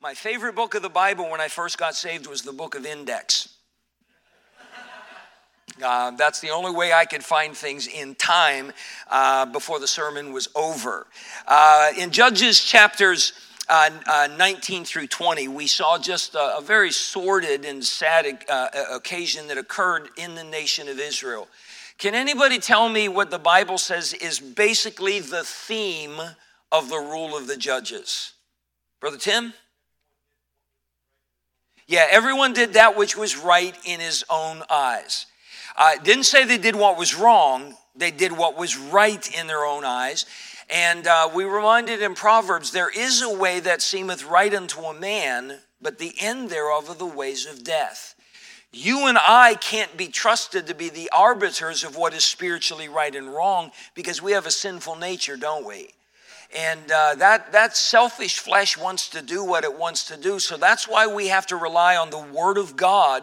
My favorite book of the Bible when I first got saved was the book of Index. Uh, that's the only way I could find things in time uh, before the sermon was over. Uh, in Judges chapters uh, uh, 19 through 20, we saw just a, a very sordid and sad uh, occasion that occurred in the nation of Israel. Can anybody tell me what the Bible says is basically the theme of the rule of the judges? Brother Tim? Yeah, everyone did that which was right in his own eyes. Uh, didn't say they did what was wrong, they did what was right in their own eyes. And uh, we reminded in Proverbs, there is a way that seemeth right unto a man, but the end thereof are the ways of death. You and I can't be trusted to be the arbiters of what is spiritually right and wrong because we have a sinful nature, don't we? And uh, that, that selfish flesh wants to do what it wants to do. So that's why we have to rely on the Word of God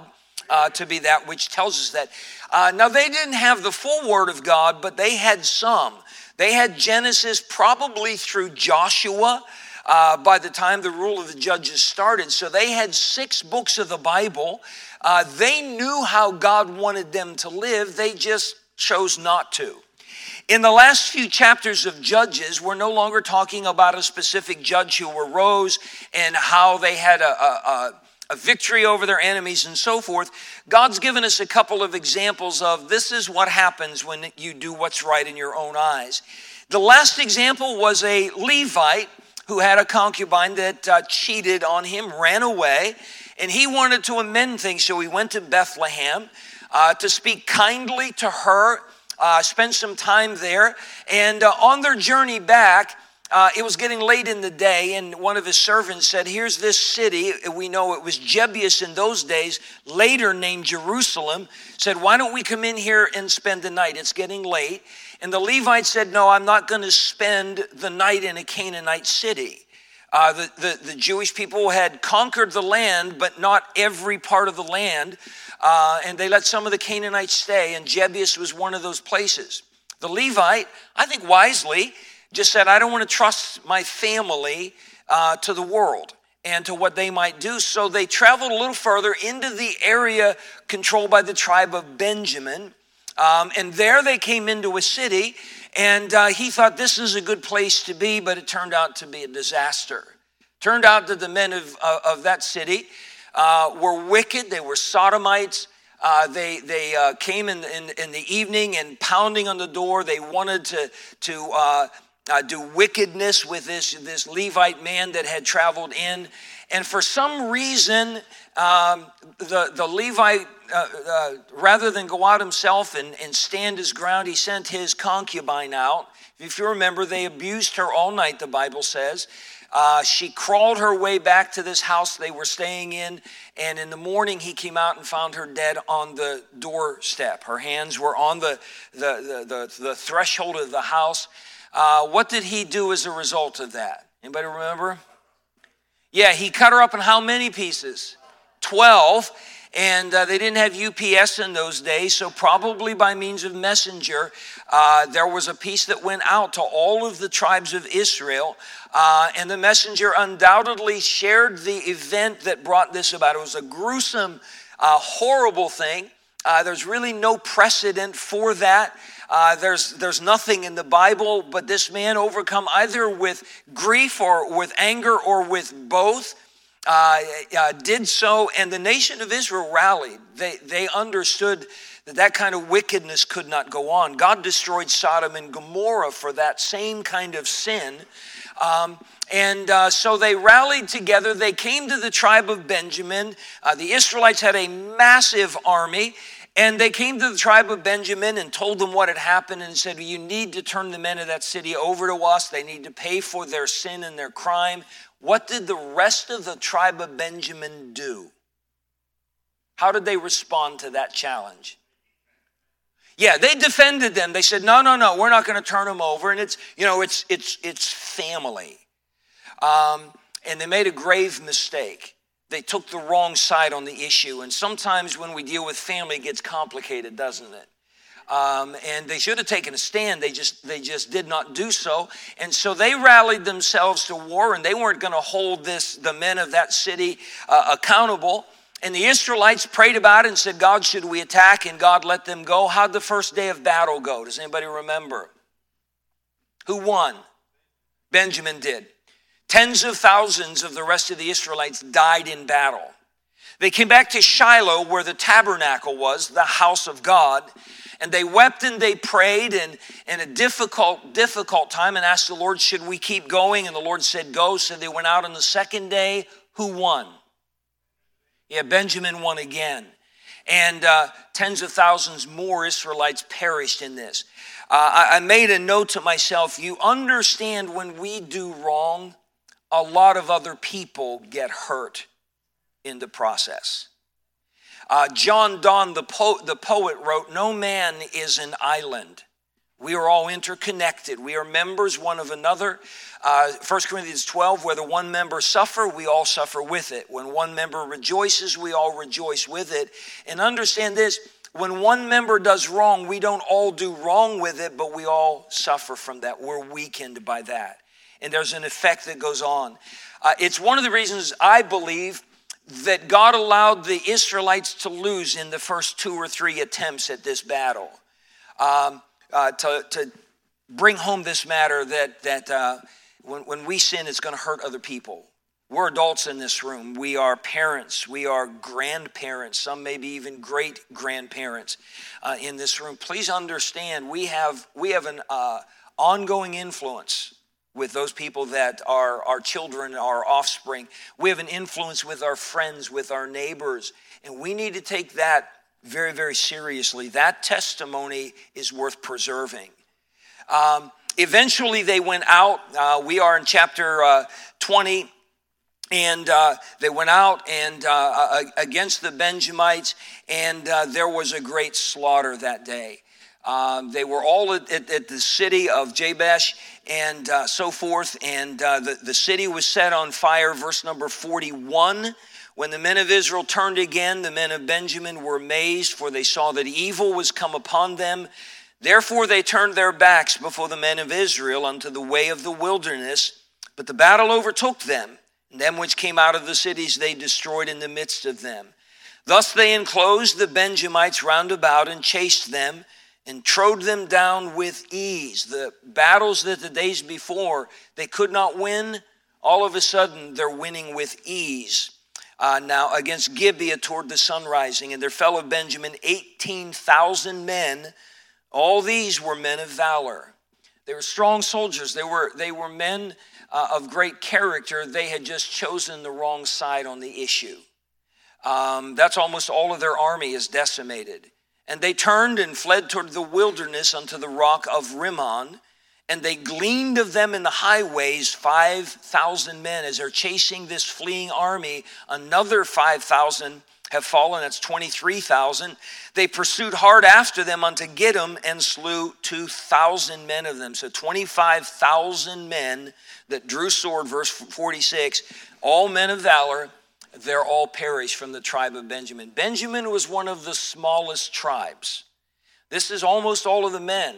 uh, to be that which tells us that. Uh, now, they didn't have the full Word of God, but they had some. They had Genesis probably through Joshua. Uh, by the time the rule of the judges started. So they had six books of the Bible. Uh, they knew how God wanted them to live, they just chose not to. In the last few chapters of Judges, we're no longer talking about a specific judge who arose and how they had a, a, a victory over their enemies and so forth. God's given us a couple of examples of this is what happens when you do what's right in your own eyes. The last example was a Levite who had a concubine that uh, cheated on him, ran away, and he wanted to amend things. So he went to Bethlehem uh, to speak kindly to her, uh, spend some time there. And uh, on their journey back, uh, it was getting late in the day, and one of his servants said, Here's this city. We know it was Jebusi in those days, later named Jerusalem. Said, Why don't we come in here and spend the night? It's getting late. And the Levite said, No, I'm not going to spend the night in a Canaanite city. Uh, the, the, the, Jewish people had conquered the land, but not every part of the land. Uh, and they let some of the Canaanites stay, and Jebusi was one of those places. The Levite, I think wisely, just said, I don't want to trust my family uh, to the world and to what they might do. So they traveled a little further into the area controlled by the tribe of Benjamin. Um, and there they came into a city, and uh, he thought this is a good place to be, but it turned out to be a disaster. Turned out that the men of, uh, of that city uh, were wicked, they were sodomites. Uh, they they uh, came in, in, in, the evening and pounding on the door. They wanted to, to uh, do wickedness with this, this Levite man that had traveled in. And for some reason, um, the, the Levite, uh, uh, rather than go out himself and, and stand his ground, he sent his concubine out. If you remember, they abused her all night, the Bible says. Uh, she crawled her way back to this house they were staying in, and in the morning he came out and found her dead on the doorstep. Her hands were on the, the, the, the, the threshold of the house. Uh, what did he do as a result of that? Anybody remember? Yeah, he cut her up in how many pieces? 12. And uh, they didn't have UPS in those days, so probably by means of messenger, uh, there was a piece that went out to all of the tribes of Israel. Uh, and the messenger undoubtedly shared the event that brought this about. It was a gruesome, uh, horrible thing. Uh, there's really no precedent for that. Uh, there's, there's nothing in the Bible, but this man overcome either with grief or with anger or with both. Uh, uh, did so, and the nation of Israel rallied. They, they understood that that kind of wickedness could not go on. God destroyed Sodom and Gomorrah for that same kind of sin. Um, and uh, so they rallied together. They came to the tribe of Benjamin. Uh, the Israelites had a massive army. And they came to the tribe of Benjamin and told them what had happened and said, You need to turn the men of that city over to us. They need to pay for their sin and their crime. What did the rest of the tribe of Benjamin do? How did they respond to that challenge? Yeah, they defended them. They said, "No, no, no, we're not going to turn them over." And it's, you know, it's it's it's family. Um, and they made a grave mistake they took the wrong side on the issue. And sometimes when we deal with family, it gets complicated, doesn't it? Um, and they should have taken a stand. They just they just did not do so, and so they rallied themselves to war, and they weren't going to hold this the men of that city uh, accountable. And the Israelites prayed about it and said, God, should we attack? And God let them go. How'd the first day of battle go? Does anybody remember? Who won? Benjamin did. Tens of thousands of the rest of the Israelites died in battle. They came back to Shiloh, where the tabernacle was, the house of God, and they wept and they prayed and in a difficult, difficult time and asked the Lord, Should we keep going? And the Lord said, Go. So they went out on the second day. Who won? Yeah, Benjamin won again. And uh, tens of thousands more Israelites perished in this. Uh, I, I made a note to myself you understand when we do wrong, a lot of other people get hurt in the process. Uh, John Donne, the, po- the poet, wrote, No man is an island. We are all interconnected. We are members one of another. Uh, 1 Corinthians 12, whether one member suffer, we all suffer with it. When one member rejoices, we all rejoice with it. And understand this when one member does wrong, we don't all do wrong with it, but we all suffer from that. We're weakened by that. And there's an effect that goes on. Uh, it's one of the reasons I believe that God allowed the Israelites to lose in the first two or three attempts at this battle. Um, uh, to, to bring home this matter that, that uh, when, when we sin, it's going to hurt other people. We're adults in this room. We are parents. We are grandparents. Some maybe even great grandparents uh, in this room. Please understand, we have we have an uh, ongoing influence with those people that are our children, our offspring. We have an influence with our friends, with our neighbors, and we need to take that very, very seriously. That testimony is worth preserving. Um, eventually, they went out. Uh, we are in chapter uh, 20. And uh, they went out and uh, against the Benjamites, and uh, there was a great slaughter that day. Um, they were all at, at, at, the city of Jabesh and uh, so forth, and the, the city was set on fire. Verse number 41 when the men of Israel turned again, the men of Benjamin were amazed, for they saw that evil was come upon them. Therefore they turned their backs before the men of Israel unto the way of the wilderness. But the battle overtook them, and them which came out of the cities they destroyed in the midst of them. Thus they enclosed the Benjamites round about and chased them and trode them down with ease. The battles that the days before they could not win, all of a sudden they're winning with ease uh, now against Gibeah toward the sun rising, and their fellow Benjamin, 18,000 men. All these were men of valor. They were strong soldiers. They were, they were men uh, of great character. They had just chosen the wrong side on the issue. Um, that's almost all of their army is decimated. And they turned and fled toward the wilderness unto the rock of Rimmon and they gleaned of them in the highways 5,000 men as they're chasing this fleeing army. Another 5,000 have fallen, that's 23,000. They pursued hard after them unto Gidom and slew 2,000 men of them. So 25,000 men that drew sword, verse 46, all men of valor, they're all perished from the tribe of Benjamin. Benjamin was one of the smallest tribes. This is almost all of the men.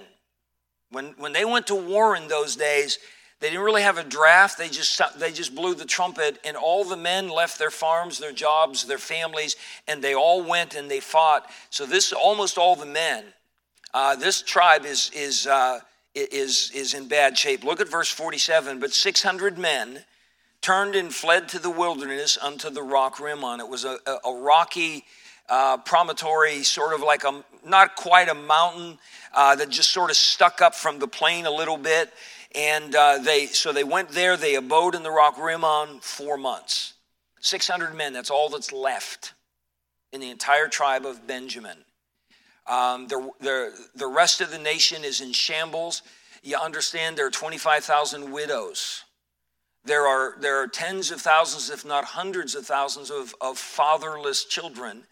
When, when they went to war in those days, they didn't really have a draft. They just, they just blew the trumpet, and all the men left their farms, their jobs, their families, and they all went and they fought. So, this almost all the men. Uh, this tribe is, is, uh, is, is in bad shape. Look at verse 47. But 600 men turned and fled to the wilderness unto the rock Rimmon. It was a, a, a rocky uh, promontory, sort of like a not quite a mountain uh, that just sort of stuck up from the plain a little bit. And uh, they so they went there. They abode in the rock Rimmon four months. Six hundred men. That's all that's left in the entire tribe of Benjamin. Um, the, the, the rest of the nation is in shambles. You understand there are 25,000 widows. There are, there are tens of thousands, if not hundreds of thousands, of, of fatherless children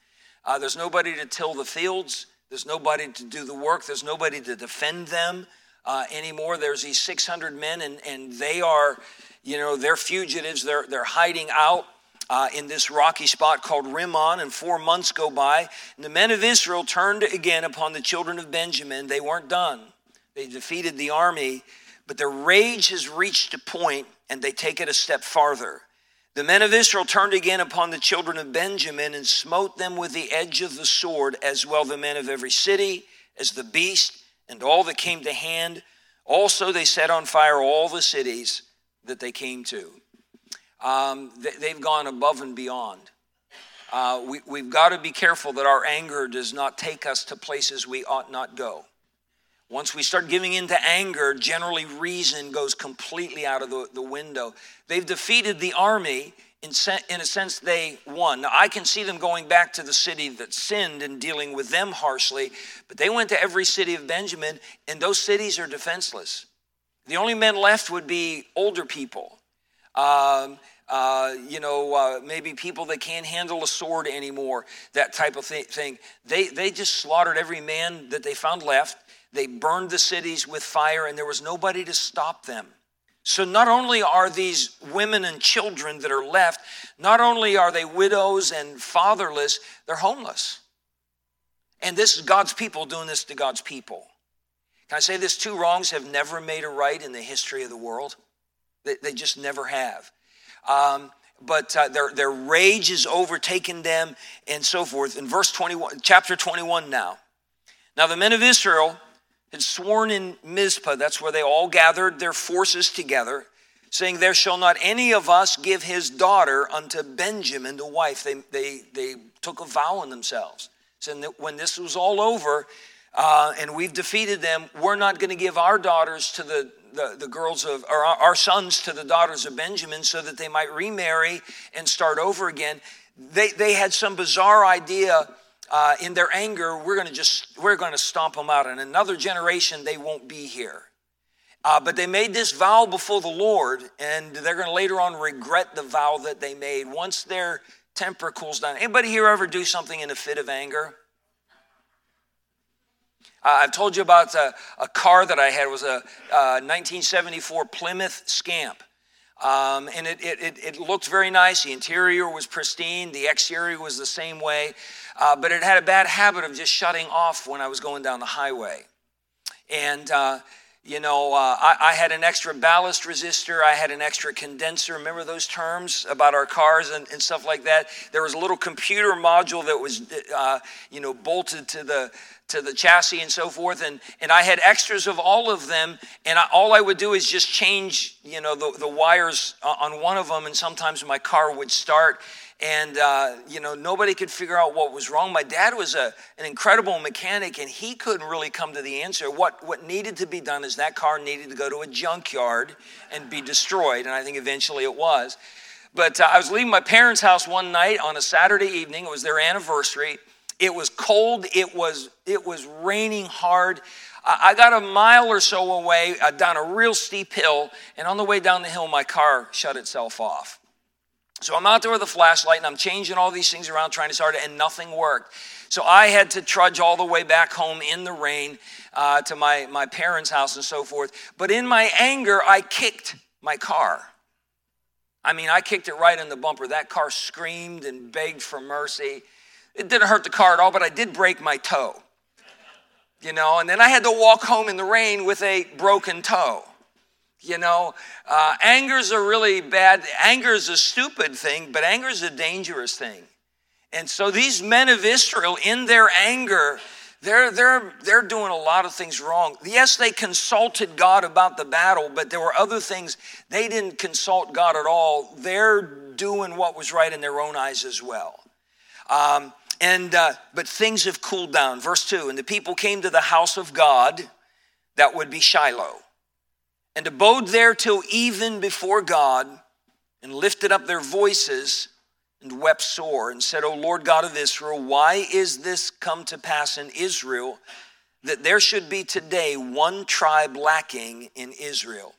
uh, there's nobody to till the fields. There's nobody to do the work. There's nobody to defend them uh, anymore. There's these 600 men, and, and they are, you know, they're fugitives. They're, they're hiding out. uh, in this rocky spot called Rimmon, and four months go by. And the men of Israel turned again upon the children of Benjamin. They weren't done, they defeated the army, but their rage has reached a point, and they take it a step farther. The men of Israel turned again upon the children of Benjamin and smote them with the edge of the sword, as well the men of every city as the beast and all that came to hand. Also, they set on fire all the cities that they came to. Um, they, have gone above and beyond. Uh, we, we've got to be careful that our anger does not take us to places we ought not go. Once we start giving in to anger, generally reason goes completely out of the, the window. They've defeated the army. In, se- in a sense, they won. Now, I can see them going back to the city that sinned and dealing with them harshly, but they went to every city of Benjamin, and those cities are defenseless. The only men left would be older people. Um, uh, you know, uh, maybe people that can't handle a sword anymore, that type of thing. They, they just slaughtered every man that they found left. They burned the cities with fire, and there was nobody to stop them. So, not only are these women and children that are left, not only are they widows and fatherless, they're homeless. And this is God's people doing this to God's people. Can I say this? Two wrongs have never made a right in the history of the world. They, they just never have. Um, but uh, their, their rage is overtaken them and so forth. In verse 21, chapter 21 now. Now the men of Israel had sworn in Mizpah, that's where they all gathered their forces together, saying, There shall not any of us give his daughter unto Benjamin the wife. They, they, they took a vow on themselves, saying that when this was all over uh, and we've defeated them, we're not going to give our daughters to the, the, the girls of, or our, our sons to the daughters of Benjamin so that they might remarry and start over again. They, they had some bizarre idea uh, in their anger, we're going to just we're going to stomp them out. In another generation, they won't be here. Uh, but they made this vow before the Lord, and they're going to later on regret the vow that they made once their temper cools down. Anybody here ever do something in a fit of anger? Uh, I've told you about a, a, car that I had. It was a 1974 uh, Plymouth Scamp. Um, and it, it, it, looked very nice. The interior was pristine, the exterior was the same way, uh, but it had a bad habit of just shutting off when I was going down the highway. And, uh, you know, uh, I, I, had an extra ballast resistor, I had an extra condenser. Remember those terms about our cars and, and stuff like that? There was a little computer module that was, uh, you know, bolted to the to the chassis and so forth and, and i had extras of all of them and I, all i would do is just change you know the, the wires on one of them and sometimes my car would start and uh, you know nobody could figure out what was wrong. My dad was a, an incredible mechanic and he couldn't really come to the answer. What, what needed to be done is that car needed to go to a junkyard and be destroyed and i think eventually it was. But uh, i was leaving my parents house one night on a saturday evening. It was their anniversary it was cold. It was it was raining hard. I got a mile or so away uh, down a real steep hill, and on the way down the hill, my car shut itself off. So I'm out there with a flashlight, and I'm changing all these things around, trying to start it, and nothing worked. So I had to trudge all the way back home in the rain uh, to my, my parents' house and so forth. But in my anger, I kicked my car. I mean, I kicked it right in the bumper. That car screamed and begged for mercy. It didn't hurt the car at all, but I did break my toe. You know, and then I had to walk home in the rain with a broken toe. You know, uh, anger is a really bad, anger is a stupid thing, but anger is a dangerous thing. And so these men of Israel, in their anger, they're, they're, they're doing a lot of things wrong. Yes, they consulted God about the battle, but there were other things they didn't consult God at all. They're doing what was right in their own eyes as well. Um, and, uh, but things have cooled down. Verse 2 And the people came to the house of God, that would be Shiloh, and abode there till even before God, and lifted up their voices and wept sore, and said, O Lord God of Israel, why is this come to pass in Israel that there should be today one tribe lacking in Israel?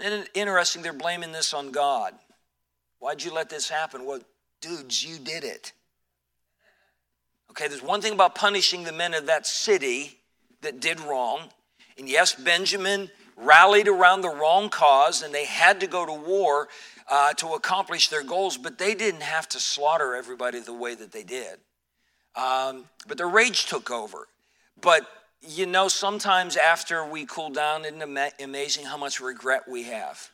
And interesting, they're blaming this on God. Why'd you let this happen? Well, dudes, you did it. Okay, there's one thing about punishing the men of that city that did wrong. And yes, Benjamin rallied around the wrong cause and they had to go to war. uh, to accomplish their goals, but they didn't have to slaughter everybody the way that they did. Um, but the rage took over. But you know, sometimes after we cool down, isn't it amazing how much regret we have?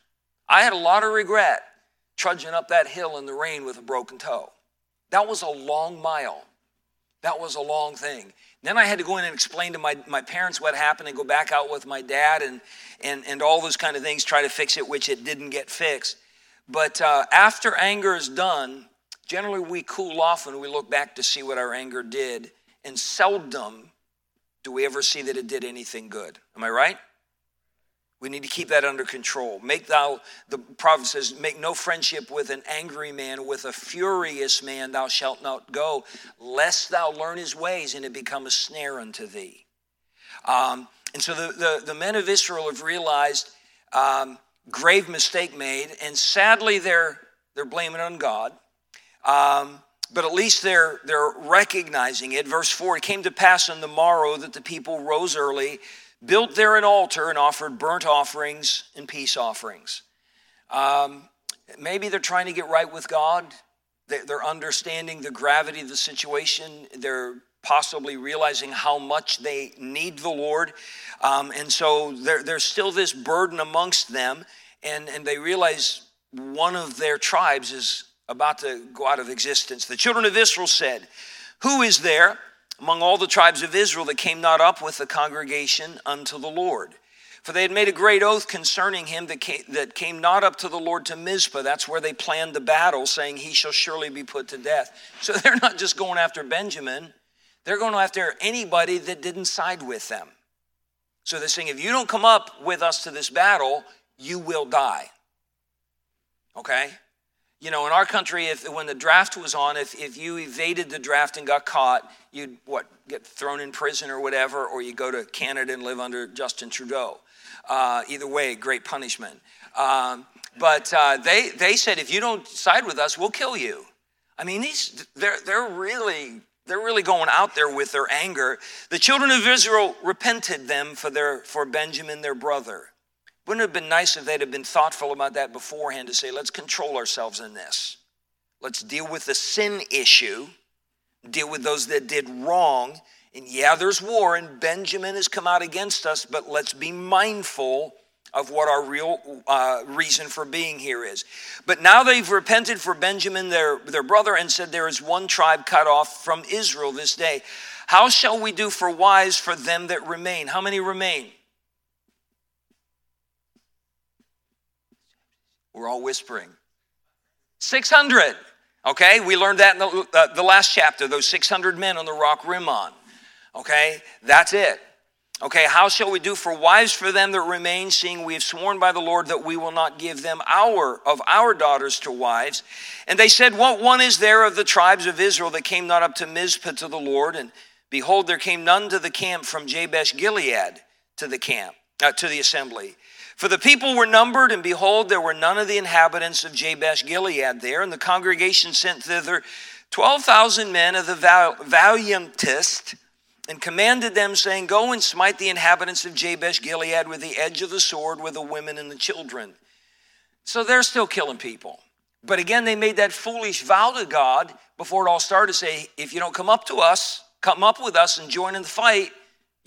I had a lot of regret trudging up that hill in the rain with a broken toe. That was a long mile. That was a long thing. Then I had to go in and explain to my, my parents what happened and go back out with my dad and, and, and all those kind of things, try to fix it, which it didn't get fixed. But uh, after anger is done, generally we cool off and we look back to see what our anger did, and seldom do we ever see that it did anything good. Am I right? We need to keep that under control. Make thou, the prophet says, make no friendship with an angry man, with a furious man thou shalt not go, lest thou learn his ways and it become a snare unto thee. Um, and so the, the, the, men of Israel have realized um, grave mistake made, and sadly they're, they're blaming on God. Um, but at least they're, they're recognizing it. Verse 4 It came to pass on the morrow that the people rose early built there an altar and offered burnt offerings and peace offerings. Um, maybe they're trying to get right with God. They're understanding the gravity of the situation. They're possibly realizing how much they need the Lord. Um, and so there, there's still this burden amongst them, and, and they realize one of their tribes is about to go out of existence. The children of Israel said, Who is there? Among all the tribes of Israel that came not up with the congregation unto the Lord. For they had made a great oath concerning him that came, not up to the Lord to Mizpah. That's where they planned the battle, saying, He shall surely be put to death. So they're not just going after Benjamin, they're going after anybody that didn't side with them. So they're saying, If you don't come up with us to this battle, you will die. Okay? You know, in our country, if when the draft was on, if, if you evaded the draft and got caught, you'd what get thrown in prison or whatever, or you go to Canada and live under Justin Trudeau. Uh, either way, great punishment. Um, but uh, they they said if you don't side with us, we'll kill you. I mean, these they're they're really they're really going out there with their anger. The children of Israel repented them for their for Benjamin their brother. Wouldn't it have been nice if they'd have been thoughtful about that beforehand to say, let's control ourselves in this. Let's deal with the sin issue, deal with those that did wrong. And yeah, there's war, and Benjamin has come out against us, but let's be mindful of what our real uh, reason for being here is. But now they've repented for Benjamin, their, their brother, and said, There is one tribe cut off from Israel this day. How shall we do for wives for them that remain? How many remain? We're all whispering. 600. Okay, we learned that in the, uh, the last chapter, those 600 men on the rock Rimmon. Okay, that's it. Okay, how shall we do for wives for them that remain, seeing we have sworn by the Lord that we will not give them our of our daughters to wives? And they said, What one is there of the tribes of Israel that came not up to Mizpah to the Lord? And behold, there came none to the camp from Jabesh Gilead to the camp, uh, to the assembly. For the people were numbered, and behold, there were none of the inhabitants of Jabesh Gilead there, and the congregation sent thither 12,000 men of the valiantest, and commanded them, saying, Go and smite the inhabitants of Jabesh Gilead with the edge of the sword, with the women and the children. So they're still killing people. But again, they made that foolish vow to God before it all started say, If you don't come up to us, come up with us and join in the fight,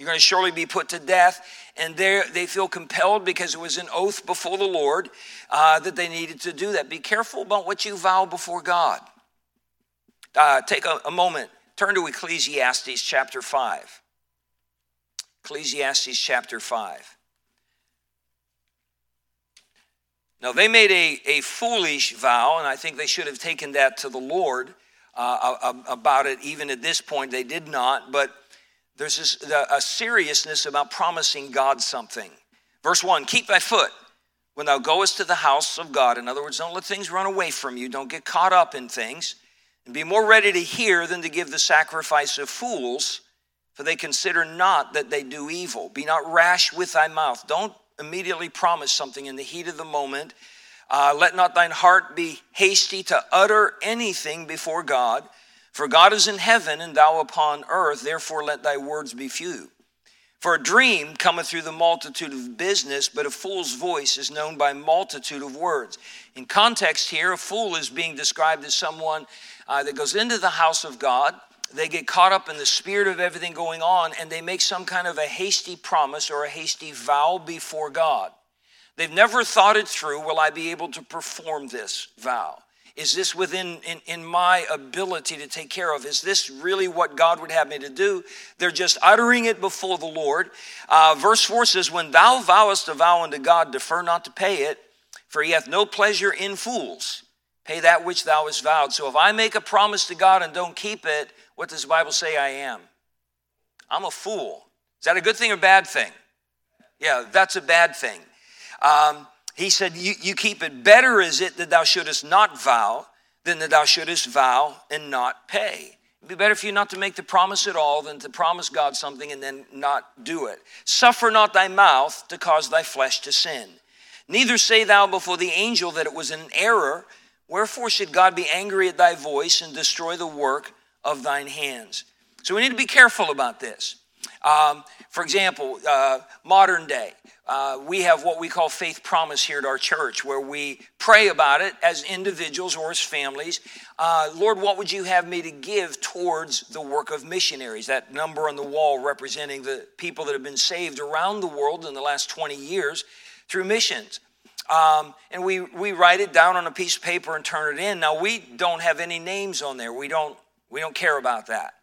you're going to surely be put to death. And there they feel compelled because it was an oath before the Lord uh, that they needed to do that. Be careful about what you vow before God. Uh, take a, a moment, turn to Ecclesiastes chapter 5. Ecclesiastes chapter 5. Now, they made a, a foolish vow, and I think they should have taken that to the Lord uh, about it. Even at this point, they did not. But there's this, a seriousness about promising God something. Verse 1 Keep thy foot when thou goest to the house of God. In other words, don't let things run away from you. Don't get caught up in things. And be more ready to hear than to give the sacrifice of fools, for they consider not that they do evil. Be not rash with thy mouth. Don't immediately promise something in the heat of the moment. Uh, let not thine heart be hasty to utter anything before God. For God is in heaven and thou upon earth, therefore let thy words be few. For a dream cometh through the multitude of business, but a fool's voice is known by multitude of words. In context here, a fool is being described as someone uh, that goes into the house of God. They get caught up in the spirit of everything going on, and they make some kind of a hasty promise or a hasty vow before God. They've never thought it through. Will I be able to perform this vow? Is this within in, in, my ability to take care of? Is this really what God would have me to do? They're just uttering it before the Lord. Uh, verse 4 says, When thou vowest a vow unto God, defer not to pay it, for he hath no pleasure in fools. Pay that which thou hast vowed. So if I make a promise to God and don't keep it, what does the Bible say I am? I'm a fool. Is that a good thing or bad thing? Yeah, that's a bad thing. Um, he said, you, you keep it. Better is it that thou shouldest not vow than that thou shouldest vow and not pay. It'd be better for you not to make the promise at all than to promise God something and then not do it. Suffer not thy mouth to cause thy flesh to sin. Neither say thou before the angel that it was an error. Wherefore should God be angry at thy voice and destroy the work of thine hands? So we need to be careful about this. Um, for example, uh, modern day, uh, we have what we call faith promise here at our church, where we pray about it as individuals or as families. Uh, Lord, what would you have me to give towards the work of missionaries? That number on the wall representing the people that have been saved around the world in the last 20 years through missions. Um, and we, we write it down on a piece of paper and turn it in. Now, we don't have any names on there. We don't, we don't care about that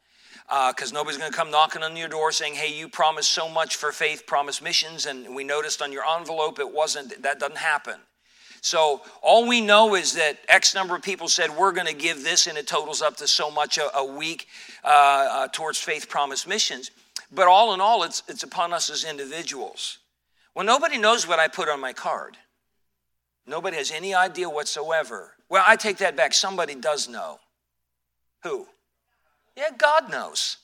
because uh, nobody's going to come knocking on your door saying, hey, you promised so much for faith, promised missions, and we noticed on your envelope it wasn't, that doesn't happen. So all we know is that X number of people said, we're going to give this, and it totals up to so much a, a week uh, uh, towards faith, promised missions. But all in all, it's, it's upon us as individuals. Well, nobody knows what I put on my card. Nobody has any idea whatsoever. Well, I take that back. Somebody does know. Who? Yeah, God knows.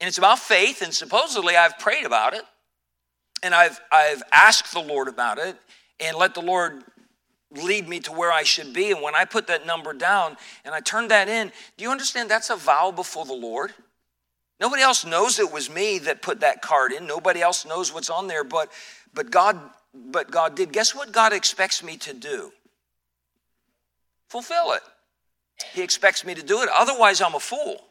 And it's about faith, and supposedly I've prayed about it, and I've, I've asked the Lord about it, and let the Lord lead me to where I should be. And when I put that number down and I turned that in, do you understand that's a vow before the Lord? Nobody else knows it was me that put that card in. Nobody else knows what's on there, but but God but God did. Guess what God expects me to do? Fulfill it. He expects me to do it. Otherwise, I'm a fool.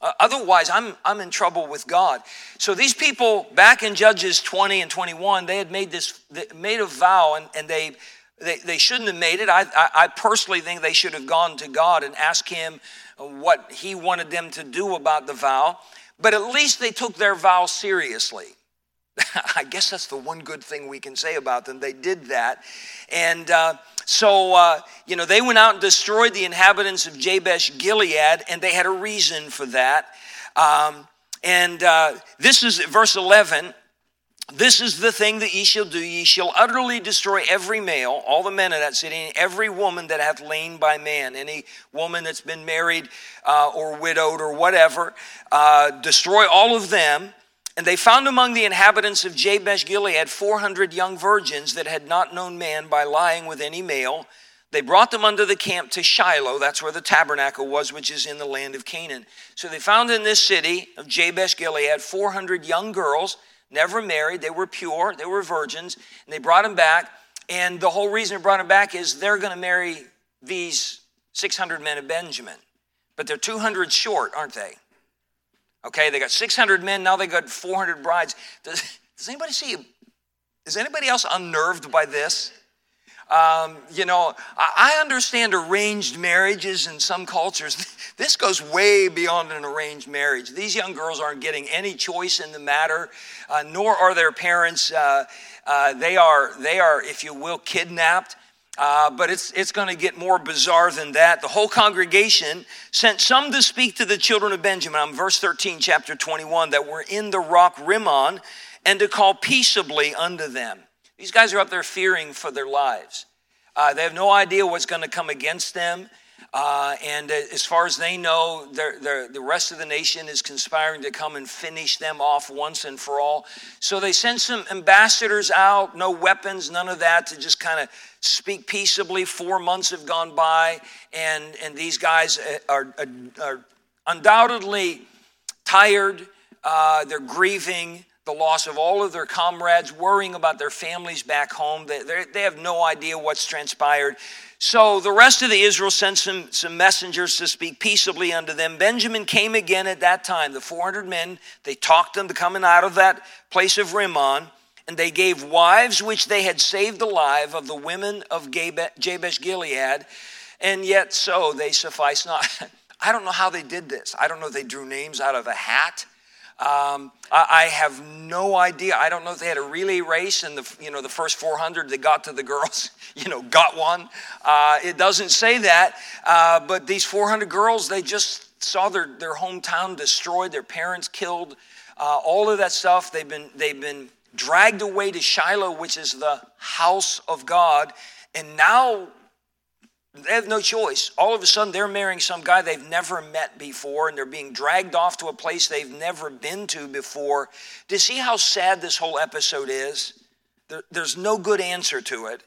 Uh, otherwise, I'm, I'm in trouble with God. So these people back in Judges 20 and 21, they had made this, made a vow and, and they, they, they shouldn't have made it. I, I, I personally think they should have gone to God and asked him what he wanted them to do about the vow. But at least they took their vow seriously. I guess that's the one good thing we can say about them. They did that. And, uh, so, uh, you know, they went out and destroyed the inhabitants of Jabesh Gilead, and they had a reason for that. Um, and uh, this is verse 11. This is the thing that ye shall do. Ye shall utterly destroy every male, all the men of that city, and every woman that hath lain by man. Any woman that's been married uh, or widowed or whatever, uh, destroy all of them. And they found among the inhabitants of Jabesh Gilead 400 young virgins that had not known man by lying with any male. They brought them under the camp to Shiloh, that's where the tabernacle was, which is in the land of Canaan. So they found in this city of Jabesh Gilead 400 young girls, never married, they were pure, they were virgins, and they brought them back. And the whole reason they brought them back is they're going to marry these 600 men of Benjamin. But they're 200 short, aren't they? Okay, they got 600 men, now they got 400 brides. Does, does anybody see, is anybody else unnerved by this? Um, you know, I understand arranged marriages in some cultures. This goes way beyond an arranged marriage. These young girls aren't getting any choice in the matter, uh, nor are their parents. Uh, uh, they are, they are, if you will, kidnapped. Uh, but it's, it's going to get more bizarre than that. The whole congregation sent some to speak to the children of Benjamin. I'm verse 13, chapter 21, that were in the rock Rimmon, and to call peaceably unto them. These guys are up there fearing for their lives. Uh, they have no idea what's going to come against them. Uh, and as far as they know, they're, they're, the rest of the nation is conspiring to come and finish them off once and for all. So they send some ambassadors out, no weapons, none of that, to just kind of speak peaceably. Four months have gone by, and, and these guys are, are, are undoubtedly tired. Uh, they're grieving. the loss of all of their comrades, worrying about their families back home. They, they have no idea what's transpired. So the rest of the Israel sent some, some messengers to speak peaceably unto them. Benjamin came again at that time. The 400 men, they talked them to coming out of that place of Rimmon, and they gave wives which they had saved alive of the women of Jabesh Gilead, and yet so they suffice not. I don't know how they did this. I don't know if they drew names out of a hat. Um, I, have no idea. I don't know if they had a relay race and the you know the first 400 that got to the girls, you know, got one. Uh, it doesn't say that, uh, but these 400 girls, they just saw their their hometown destroyed, their parents killed, uh, all of that stuff. They've been they've been dragged away to Shiloh, which is the house of God, and now they have no choice. All of a sudden, they're marrying some guy they've never met before, and they're being dragged off to a place they've never been to before. Do you see how sad this whole episode is? There, there's no good answer to it.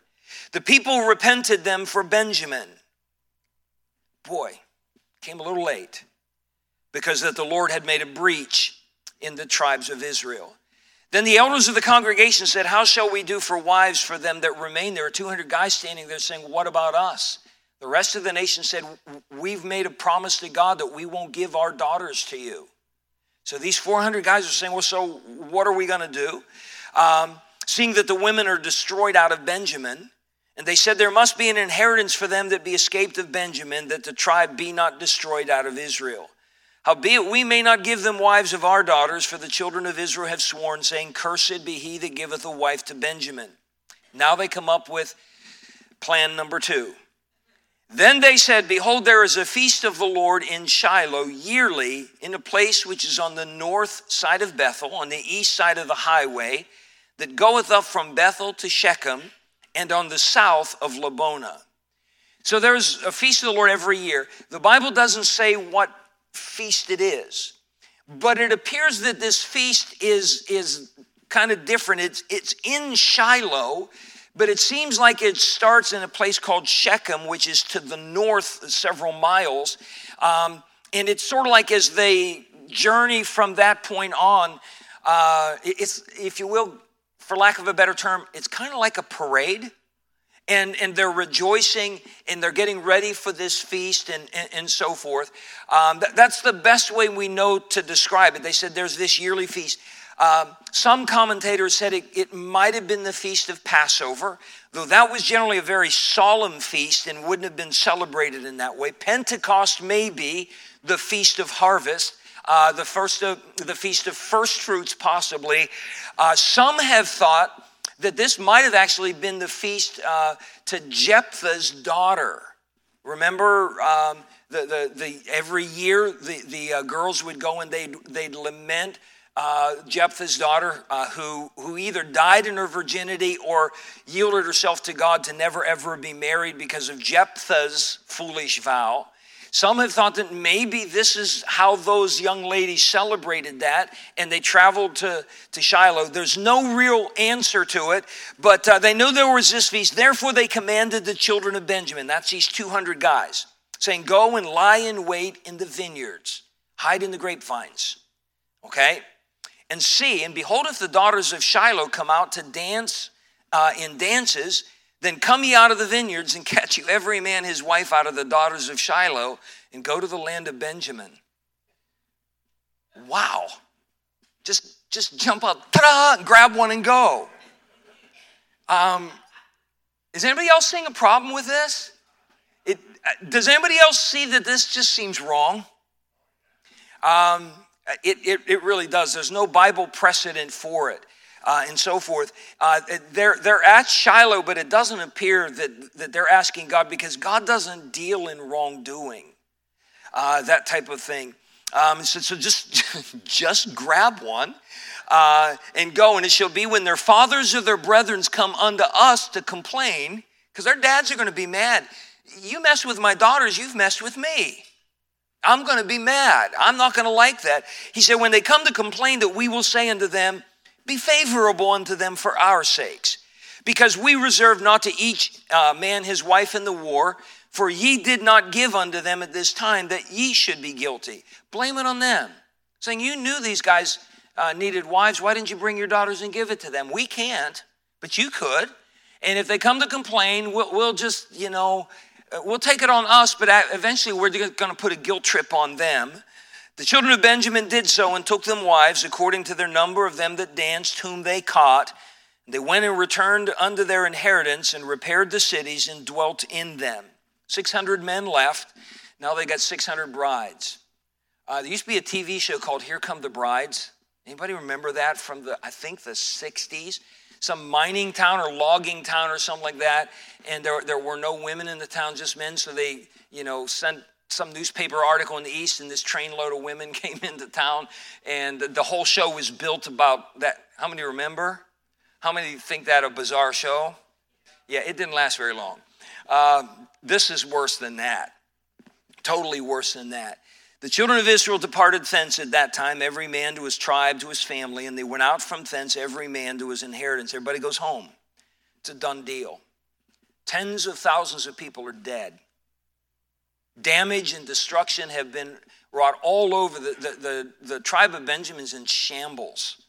The people repented them for Benjamin. Boy, came a little late because that the Lord had made a breach in the tribes of Israel. Then the elders of the congregation said, How shall we do for wives for them that remain? There are 200 guys standing there saying, What about us? The rest of the nation said, We've made a promise to God that we won't give our daughters to you. So these 400 guys are saying, Well, so what are we going to do? Um, seeing that the women are destroyed out of Benjamin, and they said, There must be an inheritance for them that be escaped of Benjamin, that the tribe be not destroyed out of Israel. Howbeit we may not give them wives of our daughters, for the children of Israel have sworn, saying, Cursed be he that giveth a wife to Benjamin. Now they come up with plan number two. Then they said, Behold, there is a feast of the Lord in Shiloh yearly in a place which is on the north side of Bethel, on the east side of the highway, that goeth up from Bethel to Shechem, and on the south of Lebonah. So there's a feast of the Lord every year. The Bible doesn't say what feast it is, but it appears that this feast is, is kind of different. It's, it's in Shiloh but it seems like it starts in a place called Shechem, which is to the north several miles. Um, and it's sort of like as they journey from that point on, uh, it's, if you will, for lack of a better term, it's kind of like a parade. And, and they're rejoicing and they're getting ready for this feast and, and, and so forth. Um, that, that's the best way we know to describe it. They said there's this yearly feast. Um, some commentators said it, it might have been the feast of Passover, though that was generally a very solemn feast and wouldn't have been celebrated in that way. Pentecost may be the feast of harvest. Uh, the first of, the feast of first fruits possibly uh, some have thought that this might have actually been the feast uh, to jephthah's daughter remember um, the, the, the, every year the, the uh, girls would go and they'd, they'd lament uh, Jephthah's daughter, uh, who, who either died in her virginity or yielded herself to God to never ever be married because of Jephthah's foolish vow. Some have thought that maybe this is how those young ladies celebrated that and they traveled to, to Shiloh. There's no real answer to it, but uh, they knew there was this feast. Therefore, they commanded the children of Benjamin, that's these 200 guys, saying, Go and lie in wait in the vineyards, hide in the grapevines. Okay? And see, and behold, if the daughters of Shiloh come out to dance uh, in dances, then come ye out of the vineyards and catch you every man his wife out of the daughters of Shiloh and go to the land of Benjamin. Wow. Just, just jump up, ta-da, and grab one and go. Um, is anybody else seeing a problem with this? It, uh, does anybody else see that this just seems wrong? Um, it, it, it really does. There's no Bible precedent for it. Uh, and so forth. Uh, they're, they're at Shiloh, but it doesn't appear that, that they're asking God because God doesn't deal in wrongdoing, uh, that type of thing. Um, so, so just, just grab one uh, and go, and it shall be when their fathers or their brethren come unto us to complain, because their dads are going to be mad. You mess with my daughters, you've messed with me. I'm going to be mad. I'm not going to like that. He said, When they come to complain, that we will say unto them, Be favorable unto them for our sakes, because we reserve not to each uh, man his wife in the war, for ye did not give unto them at this time that ye should be guilty. Blame it on them. Saying, You knew these guys uh, needed wives, why didn't you bring your daughters and give it to them? We can't, but you could. And if they come to complain, we'll, we'll just, you know, we'll take it on us, but eventually we're going to put a guilt trip on them. The children of Benjamin did so and took them wives according to their number of them that danced, whom they caught. They went and returned unto their inheritance and repaired the cities and dwelt in them. 600 men left. Now they got 600 brides. Uh, there used to be a TV show called Here Come the Brides. Anybody remember that from the, I think, the 60s? Some mining town or logging town or something like that. And there, there were no women in the town, just men. So they, you know, sent some newspaper article in the East, and this trainload of women came into town. And the, whole show was built about that. How many remember? How many think that a bizarre show? Yeah, it didn't last very long. Uh, this is worse than that. Totally worse than that. The children of Israel departed thence at that time, every man to his tribe, to his family, and they went out from thence, every man to his inheritance. Everybody goes home. It's a done deal. Tens of thousands of people are dead. Damage and destruction have been wrought all over. The, the, the, the tribe of Benjamin's in shambles.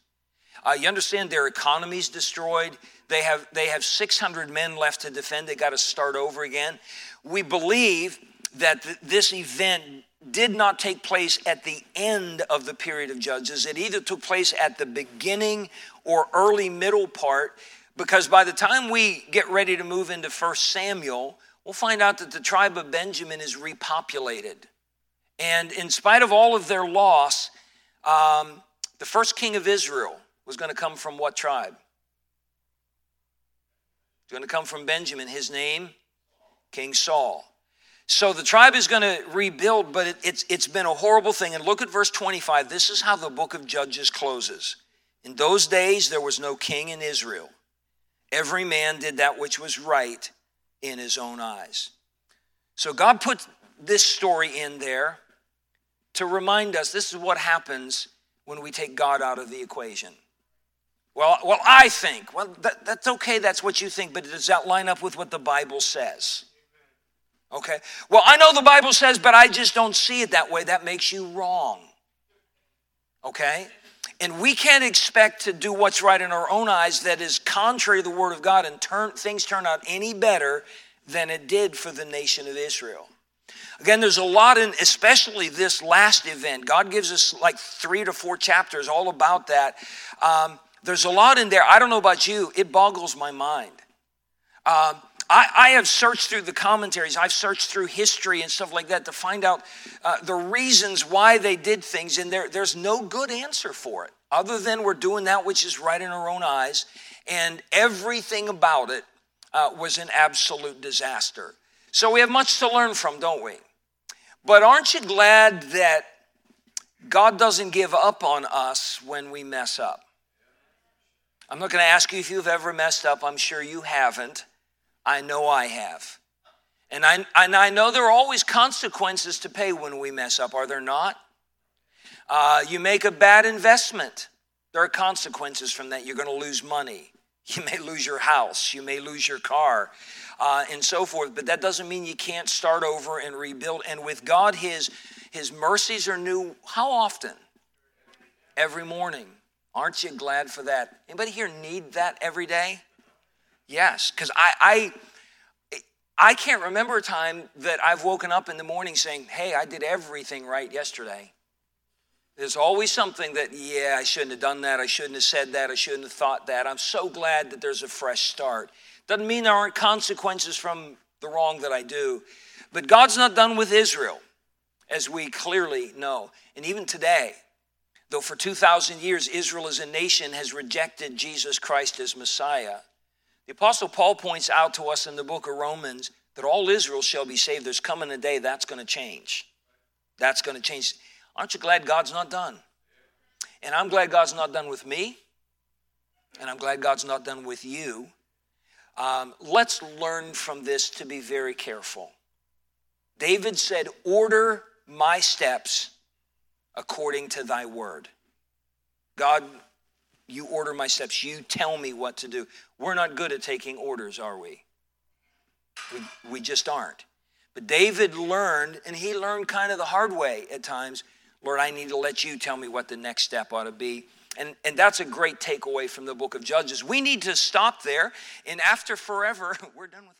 Uh, you understand their economy's destroyed. They have, they have 600 men left to defend. They got to start over again. We believe that th- this event did not take place at the end of the period of Judges. It either took place at the beginning or early middle part, because by the time we get ready to move into 1 Samuel, we'll find out that the tribe of Benjamin is repopulated. And in spite of all of their loss, um, the first king of Israel was going to come from what tribe? It's going to come from Benjamin. His name, King Saul. So the tribe is going to rebuild, but it, it's, it's been a horrible thing. And look at verse 25. This is how the book of Judges closes. In those days, there was no king in Israel. Every man did that which was right in his own eyes. So God put this story in there to remind us this is what happens when we take God out of the equation. Well, well, I think. Well, that, that's okay. That's what you think, but does that line up with what the Bible says? Okay. Well, I know the Bible says, but I just don't see it that way. That makes you wrong. Okay? And we can't expect to do what's right in our own eyes that is contrary to the Word of God and turn, things turn out any better than it did for the nation of Israel. Again, there's a lot in, especially this last event. God gives us like three to four chapters all about that. Um, there's a lot in there. I don't know about you, it boggles my mind. Um, I, I, have searched through the commentaries, I've searched through history and stuff like that to find out uh, the reasons why they did things, and there, there's no good answer for it other than we're doing that which is right in our own eyes, and everything about it uh, was an absolute disaster. So we have much to learn from, don't we? But aren't you glad that God doesn't give up on us when we mess up? I'm not going to ask you if you've ever messed up. I'm sure you haven't. I know I have. And I, and I know there are always consequences to pay when we mess up, are there not? Uh, you make a bad investment, there are consequences from that. You're going to lose money. You may lose your house. You may lose your car. Uh, and so forth. But that doesn't mean you can't start over and rebuild. And with God, His His mercies are new. How often? Every morning. Aren't you glad for that? Anybody here need that every day? Yes, because I, I I can't remember a time that I've woken up in the morning saying, "Hey, I did everything right yesterday." There's always something that, yeah, I shouldn't have done that. I shouldn't have said that. I shouldn't have thought that. I'm so glad that there's a fresh start. Doesn't mean there aren't consequences from the wrong that I do. But God's not done with Israel, as we clearly know. And even today, Though for 2,000 years Israel as a nation has rejected Jesus Christ as Messiah, the Apostle Paul points out to us in the book of Romans that all Israel shall be saved. There's coming a day that's going to change. That's going to change. Aren't you glad God's not done? And I'm glad God's not done with me, and I'm glad God's not done with you. Um, let's learn from this to be very careful. David said, Order my steps according to thy word. God, you order my steps. You tell me what to do. We're not good at taking orders, are we? We, we just aren't. But David learned, and he learned kind of the hard way at times Lord, I need to let you tell me what the next step ought to be. And, and that's a great takeaway from the book of Judges. We need to stop there, and after forever, we're done with